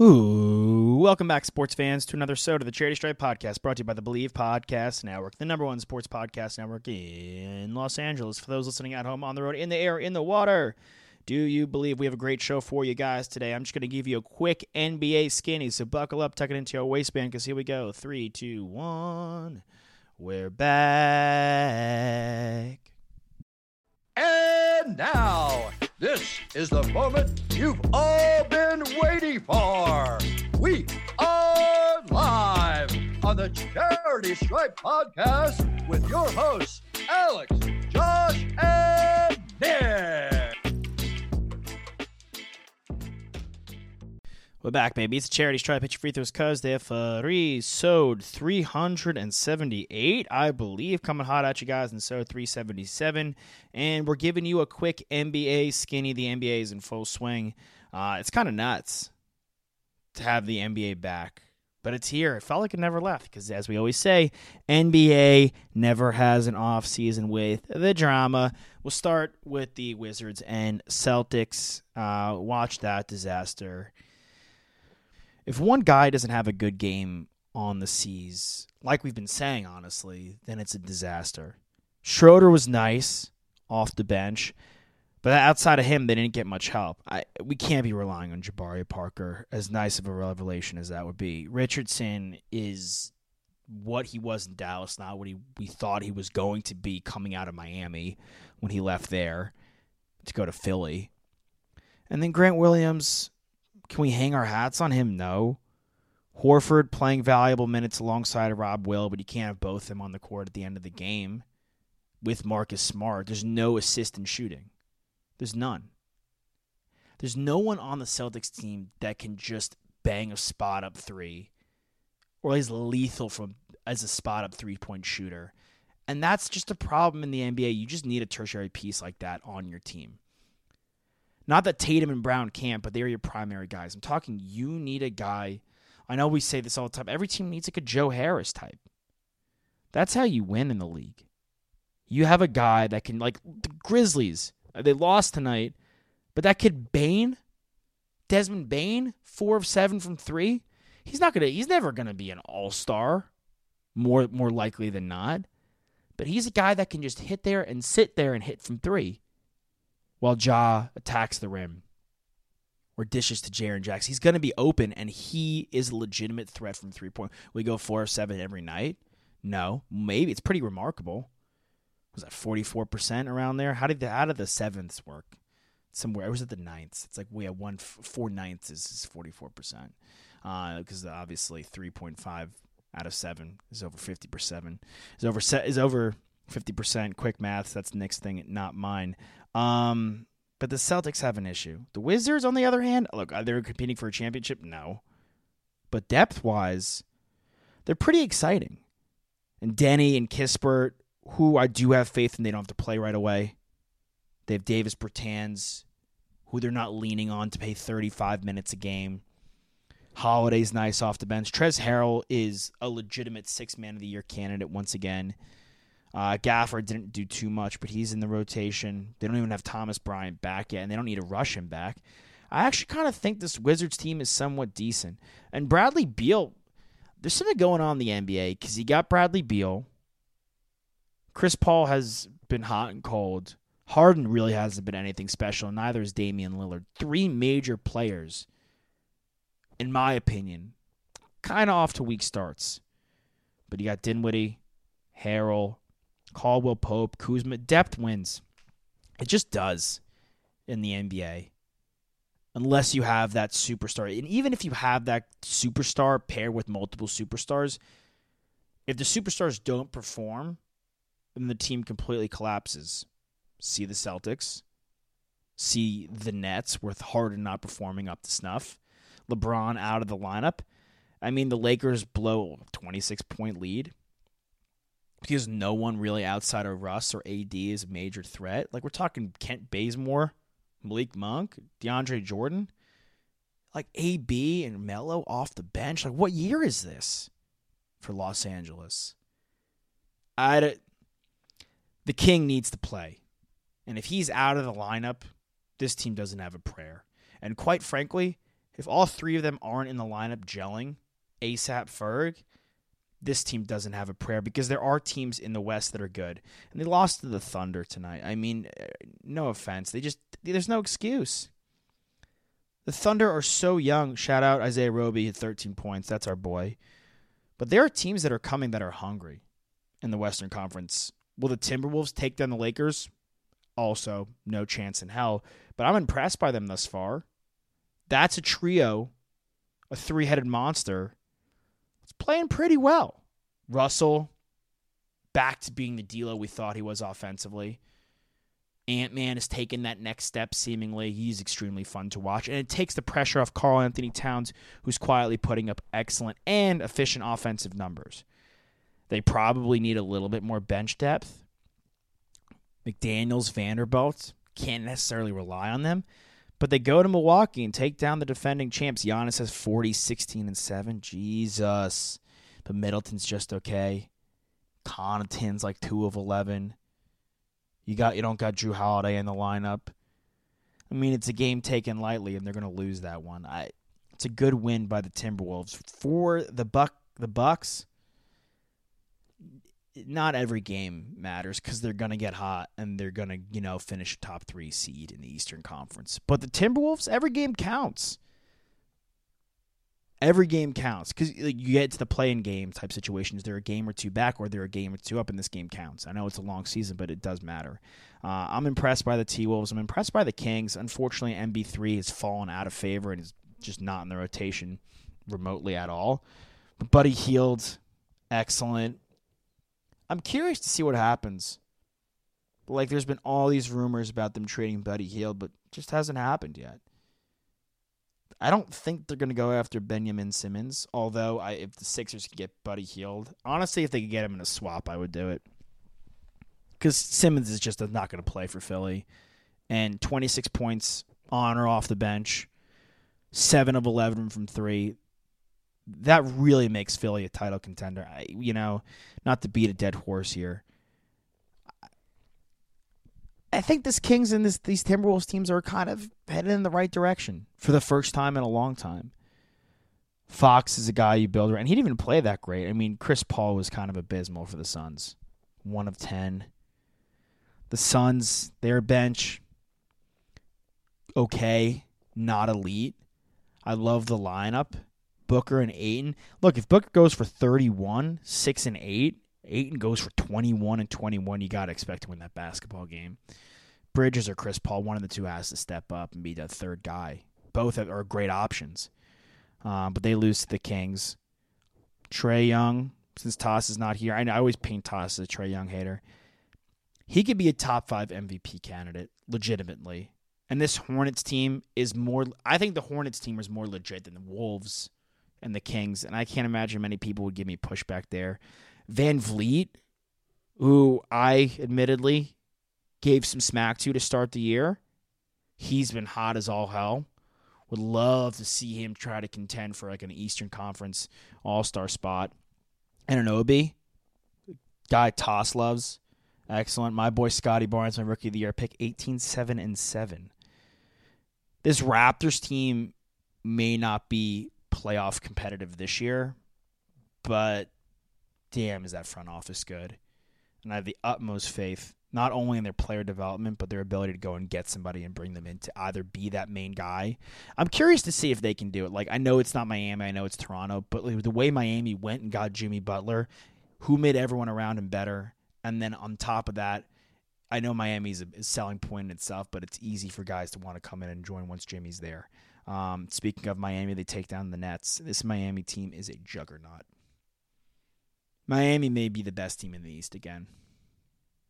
Ooh, welcome back, sports fans, to another show of the Charity Stripe Podcast, brought to you by the Bleav Podcast Network, the number one sports podcast network in Los Angeles. For those listening at home, on the road, in the air, in the water, do you believe we have a great show for you guys today? I'm just going to give you a quick NBA skinny, so buckle up, tuck it into your waistband, because here we go. Three, two, one. We're back. And now, this is the moment you've all been waiting for. We are live on the Charity Stripe Podcast with your hosts, Alex, Josh, and We're back, baby. It's a charity stripe. Hit your free throws, cuz they're free. Sode 378, I believe, coming hot at you guys, and so 377. And we're giving you a quick NBA skinny. The NBA is in full swing. Uh, it's kind of nuts to have the NBA back, but it's here. It felt like it never left because, as we always say, NBA never has an off season with the drama. We'll start with the Wizards and Celtics. Uh, watch that disaster if one guy doesn't have a good game on the seas, like we've been saying, honestly, then it's a disaster. Schroeder was nice off the bench, but outside of him, they didn't get much help. I, we can't be relying on Jabari Parker, as nice of a revelation as that would be. Richardson is what he was in Dallas, not what he, we thought he was going to be coming out of Miami when he left there to go to Philly. And then Grant Williams, can we hang our hats on him? No. Horford playing valuable minutes alongside of Rob Will, but you can't have both of them on the court at the end of the game with Marcus Smart. There's no assist in shooting. There's none. There's no one on the Celtics team that can just bang a spot up three or is lethal from as a spot up three point shooter. And that's just a problem in the NBA. You just need a tertiary piece like that on your team. Not that Tatum and Brown can't, but they're your primary guys. I'm talking you need a guy. I know we say this all the time. Every team needs like a Joe Harris type. That's how you win in the league. You have a guy that can like the Grizzlies. Uh, they lost tonight, but that kid Bane, Desmond Bane, four of seven from three. He's not gonna. He's never gonna be an all star. More more likely than not. But he's a guy that can just hit there and sit there and hit from three while Ja attacks the rim or dishes to Jaren Jackson. He's going to be open, and he is a legitimate threat from three point. We go four or seven every night. No, maybe it's pretty remarkable. Was that forty four percent around there? How did the how did the sevenths work? Somewhere, it was at the ninths. It's like we have one four ninths is forty four percent because uh, obviously three point five out of seven is over fifty percent. Is over is over fifty percent. Quick maths. That's Nick's thing, not mine. Um, but the Celtics have an issue. The Wizards, on the other hand, look, are they competing for a championship? No. But depth wise, they're pretty exciting. And Deni and Kispert, who I do have faith in, they don't have to play right away. They have Davis Bertans, who they're not leaning on to pay 35 minutes a game. Holiday's nice off the bench. Trez Harrell is a legitimate six man of the year candidate once again. Uh, Gafford didn't do too much, but he's in the rotation. They don't even have Thomas Bryant back yet, and they don't need to rush him back. I actually kind of think this Wizards team is somewhat decent. And Bradley Beal, there's something going on in the NBA because he got Bradley Beal. Chris Paul has been hot and cold. Harden really hasn't been anything special. Neither is Damian Lillard. Three major players, in my opinion, kind of off to weak starts. But you got Dinwiddie, Harrell, Caldwell Pope, Kuzma. Depth wins. It just does in the NBA. Unless you have that superstar. And even if you have that superstar paired with multiple superstars, if the superstars don't perform, then the team completely collapses. See the Celtics. See the Nets with Harden not performing up to snuff. LeBron out of the lineup. I mean, the Lakers blow 26 point lead because no one really outside of Russ or AD is a major threat. Like we're talking Kent Bazemore, Malik Monk, DeAndre Jordan, like AB and Melo off the bench. Like what year is this for Los Angeles? I the King needs to play. And if he's out of the lineup, this team doesn't have a prayer. And quite frankly, if all three of them aren't in the lineup gelling, ASAP Ferg, this team doesn't have a prayer because there are teams in the West that are good. And they lost to the Thunder tonight. I mean, uh, no offense. They just, there's no excuse. The Thunder are so young. Shout out Isaiah Roby at 13 points. That's our boy. But there are teams that are coming that are hungry in the Western Conference. Will the Timberwolves take down the Lakers? Also, no chance in hell. But I'm impressed by them thus far. That's a trio, a three headed monster. It's playing pretty well. Russell, back to being the dealer we thought he was offensively. Ant Man has taken that next step seemingly. He's extremely fun to watch. And it takes the pressure off Karl-Anthony Towns, who's quietly putting up excellent and efficient offensive numbers. They probably need a little bit more bench depth. McDaniels, Vanderbilt can't necessarily rely on them. But they go to Milwaukee and take down the defending champs. Giannis has 40, 16, and 7. Jesus. But Middleton's just okay. Connaughton's like 2 of 11. You got you don't got Jrue Holiday in the lineup. I mean, it's a game taken lightly, and they're going to lose that one. I, it's a good win by the Timberwolves for the Buck. The Bucks not every game matters because they're going to get hot and they're going to, you know, finish a top three seed in the Eastern Conference. But the Timberwolves, every game counts. Every game counts because you get to the play-in game type situations. They're a game or two back, or they're a game or two up, and this game counts. I know it's a long season, but it does matter. Uh, I'm impressed by the T Wolves. I'm impressed by the Kings. Unfortunately, MB3 has fallen out of favor and is just not in the rotation remotely at all. But Buddy Hield, excellent. I'm curious to see what happens. Like, there's been all these rumors about them trading Buddy Hield, but just hasn't happened yet. I don't think they're going to go after Benjamin Simmons, although I, if the Sixers could get Buddy Hield, honestly, if they could get him in a swap, I would do it. Because Simmons is just not going to play for Philly. And 26 points on or off the bench, 7 of 11 from 3 that really makes Philly a title contender. I, you know, not to beat a dead horse here. I think this Kings and this these Timberwolves teams are kind of headed in the right direction for the first time in a long time. Fox is a guy you build around. And he didn't even play that great. I mean, Chris Paul was kind of abysmal for the Suns. One of ten. The Suns, their bench, okay, not elite. I love the lineup. Booker and Ayton. Look, if Booker goes for 31, 6 and 8, Ayton goes for 21 and 21, you got to expect to win that basketball game. Bridges or Chris Paul, one of the two has to step up and be that third guy. Both are great options. Um, but they lose to the Kings. Trae Young, since Toss is not here, I, I always paint Toss as a Trae Young hater. He could be a top five MVP candidate, legitimately. And this Hornets team is more. I think the Hornets team is more legit than the Wolves and the Kings, and I can't imagine many people would give me pushback there. VanVleet, who I admittedly gave some smack to to start the year, he's been hot as all hell. Would love to see him try to contend for like an Eastern Conference All Star spot. And Anunoby, guy Toss loves, excellent. My boy Scottie Barnes, my rookie of the year, pick 18, 7, and 7. This Raptors team may not be playoff competitive this year, but damn, is that front office good? And I have the utmost faith not only in their player development, but their ability to go and get somebody and bring them in to either be that main guy. I'm curious to see if they can do it. Like, I know it's not Miami, I know it's Toronto, but the way Miami went and got Jimmy Butler, who made everyone around him better, And then on top of that, I know Miami's a selling point in itself, but it's easy for guys to want to come in and join once Jimmy's there. Um, speaking of Miami, they take down the Nets. This Miami team is a juggernaut. Miami may be the best team in the East again.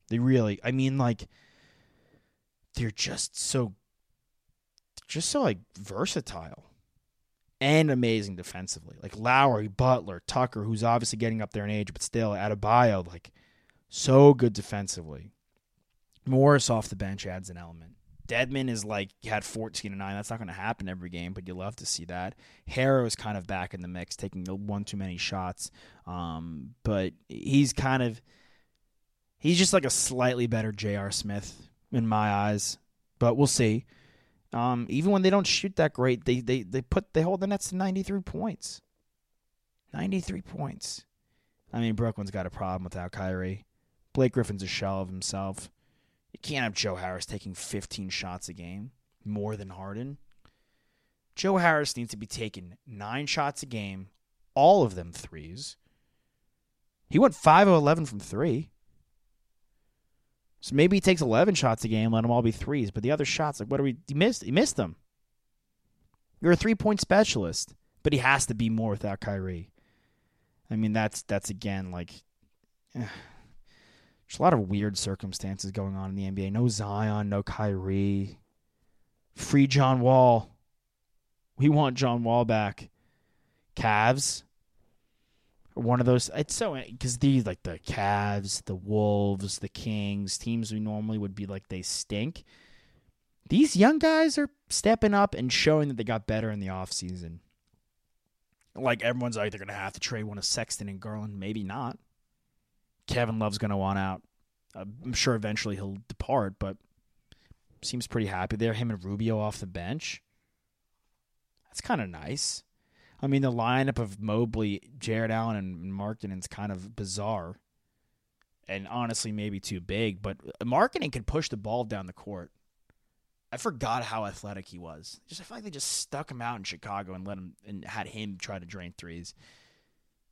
They really, I mean, like, they're just so, just so like versatile and amazing defensively. Like Lowry, Butler, Tucker, who's obviously getting up there in age, but still Adebayo, like, so good defensively. Morris off the bench adds an element. Dedmon is like had 14 and 9. That's not going to happen every game, but you love to see that. Herro is kind of back in the mix, taking one too many shots. Um, but he's kind of he's just like a slightly better J.R. Smith in my eyes. But we'll see. Um, even when they don't shoot that great, they they they put they hold the Nets to 93 points. 93 points. I mean, Brooklyn's got a problem without Kyrie. Blake Griffin's a shell of himself. You can't have Joe Harris taking 15 shots a game, more than Harden. Joe Harris needs to be taking nine shots a game, all of them threes. He went 5 of 11 from three. So maybe he takes 11 shots a game, let them all be threes. But the other shots, like, what are we? He missed, he missed them. You're a three point specialist, but he has to be more without Kyrie. I mean, that's that's again like. Eh. There's a lot of weird circumstances going on in the NBA. No Zion, no Kyrie. Free John Wall. We want John Wall back. Cavs. One of those. It's so because these like the Cavs, the Wolves, the Kings, teams we normally would be like they stink. These young guys are stepping up and showing that they got better in the offseason. Like everyone's like they're gonna have to trade one of Sexton and Garland. Maybe not. Kevin Love's going to want out. I'm sure eventually he'll depart, but seems pretty happy there. Him and Rubio off the bench. That's kind of nice. I mean, the lineup of Mobley, Jarrett Allen, and Markkanen's kind of bizarre, and honestly, maybe too big. But Markkanen can push the ball down the court. I forgot how athletic he was. Just I feel like they just stuck him out in Chicago and let him and had him try to drain threes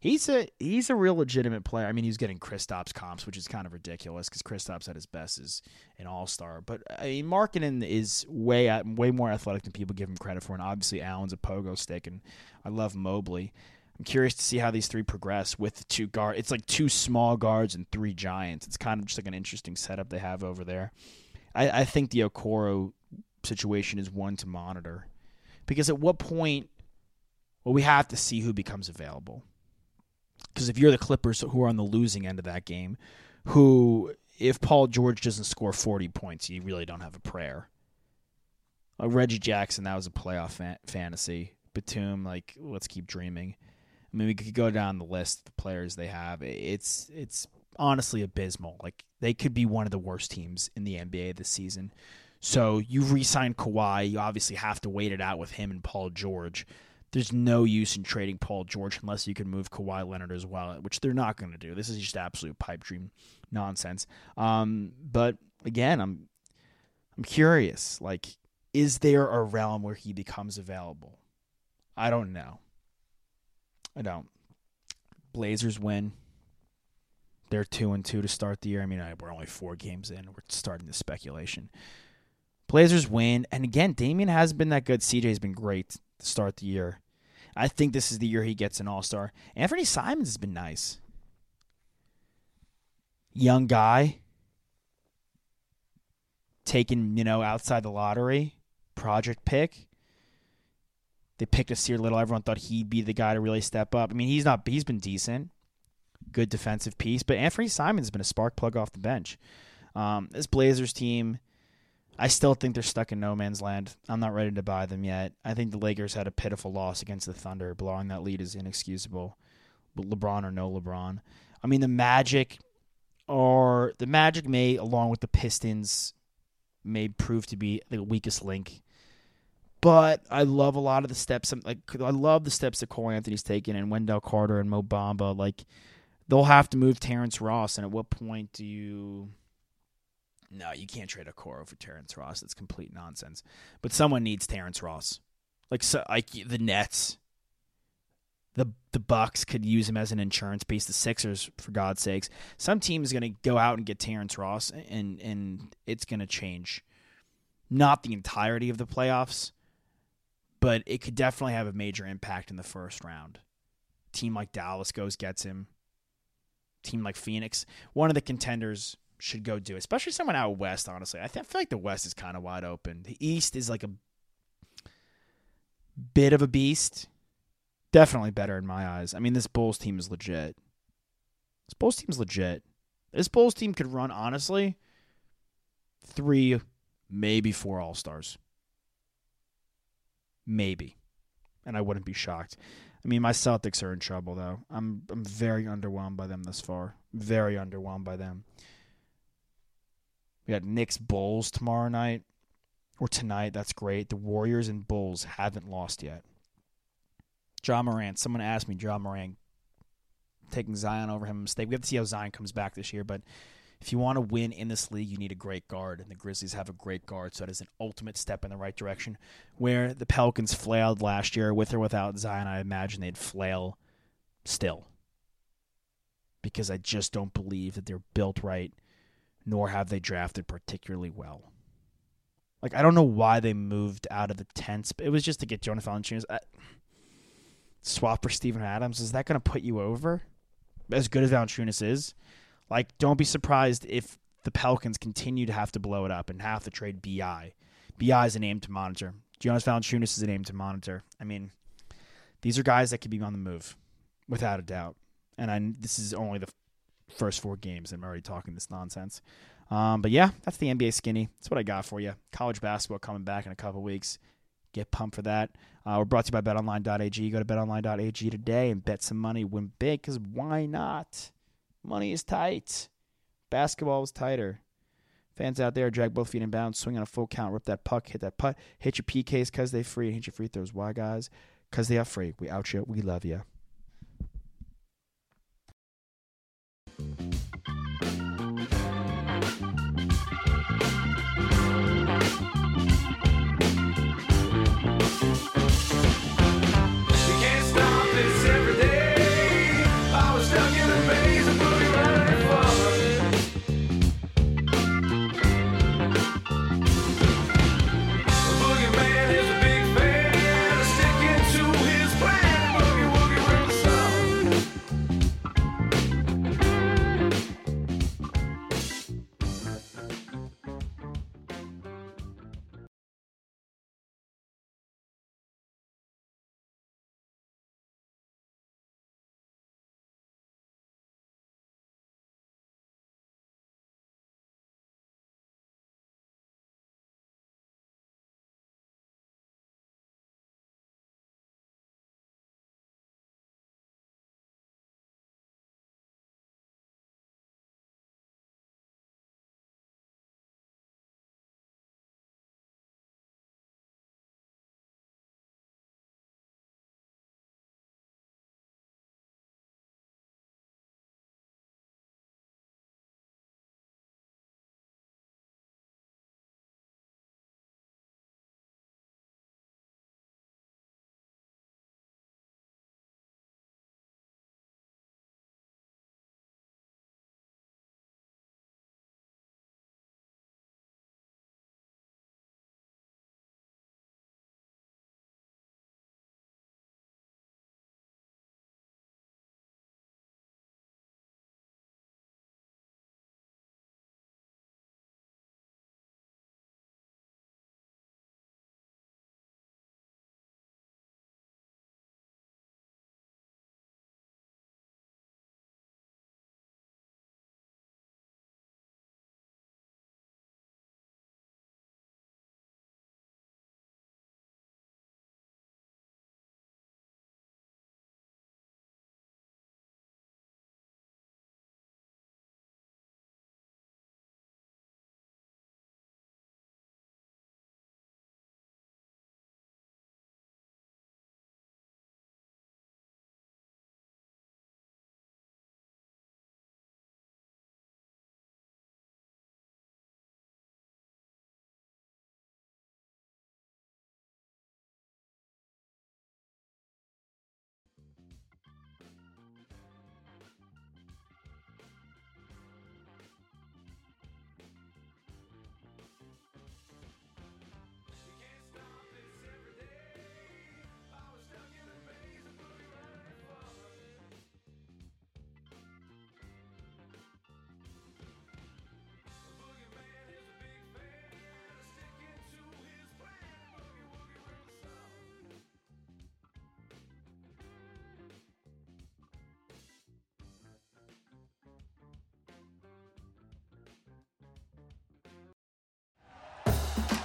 he's a he's a real legitimate player. I mean, he's getting Kristaps comps, which is kind of ridiculous because Kristaps at his best is an all star. But I mean, Markkanen is way way more athletic than people give him credit for, and obviously Allen's a pogo stick, and I love Mobley. I'm curious to see how these three progress with the two guard. It's like two small guards and three giants. It's kind of just like an interesting setup they have over there. I, I think the Okoro situation is one to monitor because at what point, well, we have to see who becomes available because if you're the Clippers who are on the losing end of that game, who if Paul George doesn't score 40 points, you really don't have a prayer. Uh, Reggie Jackson, that was a playoff fa- fantasy. Batum, like let's keep dreaming. I mean, we could go down the list of the players they have. It's it's honestly abysmal. Like they could be one of the worst teams in the NBA this season. So you re-sign Kawhi, you obviously have to wait it out with him and Paul George there's no use in trading Paul George unless you can move Kawhi Leonard as well, which they're not going to do. This is just absolute pipe dream nonsense. Um, but again, I'm I'm curious. Like, is there a realm where he becomes available? I don't know. I don't. Blazers win. They're two and two to start the year. I mean, we're only four games in. We're starting the speculation. Blazers win, and again, Damian hasn't been that good. CJ's been great to start the year. I think this is the year he gets an All Star. Anthony Simons has been nice. Young guy, taken you know outside the lottery, project pick. They picked Nassir Little. Everyone thought he'd be the guy to really step up. I mean, he's not. He's been decent, good defensive piece. But Anthony Simons has been a spark plug off the bench. Um, this Blazers team I still think they're stuck in no man's land. I'm not ready to buy them yet. I think the Lakers had a pitiful loss against the Thunder. Blowing that lead is inexcusable. LeBron or no LeBron. I mean, the Magic or the Magic may, along with the Pistons, may prove to be the weakest link. But I love a lot of the steps. Um, like I love the steps that Cole Anthony's taken and Wendell Carter and Mo Bamba. Like they'll have to move Terrence Ross. And at what point do you? No, you can't trade a Okoro for Terrence Ross. That's complete nonsense. But someone needs Terrence Ross. Like so, like the Nets. The the Bucks could use him as an insurance piece. The Sixers, for God's sakes, some team is going to go out and get Terrence Ross, and and it's going to change. Not the entirety of the playoffs, but it could definitely have a major impact in the first round. Team like Dallas goes gets him. Team like Phoenix, one of the contenders should go do, especially someone out west. Honestly, I, th- I feel like the West is kind of wide open. The East is like a bit of a beast. Definitely better in my eyes. I mean, this Bulls team is legit. This Bulls team is legit. This Bulls team could run honestly three, maybe four All Stars. Maybe, and I wouldn't be shocked. I mean, my Celtics are in trouble though. I'm I'm very underwhelmed by them thus far. Very underwhelmed by them. We got Knicks Bulls tomorrow night or tonight. That's great. The Warriors and Bulls haven't lost yet. John Morant. Someone asked me, John Morant taking Zion over him mistake. We have to see how Zion comes back this year, but if you want to win in this league, you need a great guard, and the Grizzlies have a great guard, so that is an ultimate step in the right direction. Where the Pelicans flailed last year, with or without Zion, I imagine they'd flail still. Because I just don't believe that they're built right, nor have they drafted particularly well. Like I don't know why they moved out of the tents, but it was just to get Jonas Valanciunas. I, swap for Steven Adams. Is that going to put you over? As good as Valanciunas is, like don't be surprised if the Pelicans continue to have to blow it up and have to trade Bi. Bi is a name to monitor. Jonas Valanciunas is a name to monitor. I mean, these are guys that could be on the move, without a doubt. And I, this is only the first four games, and I'm already talking this nonsense. Um, but yeah, that's the NBA skinny. That's what I got for you. College basketball coming back in a couple weeks. Get pumped for that. Uh, we're brought to you by betonline.ag. Go to betonline.ag today and bet some money. Win big because why not? Money is tight. Basketball is tighter. Fans out there, drag both feet in bounds, swing on a full count, rip that puck, hit that putt, hit your PKs because they free, and hit your free throws. Why, guys? Because they are free. We out you. We love you. You Thank you.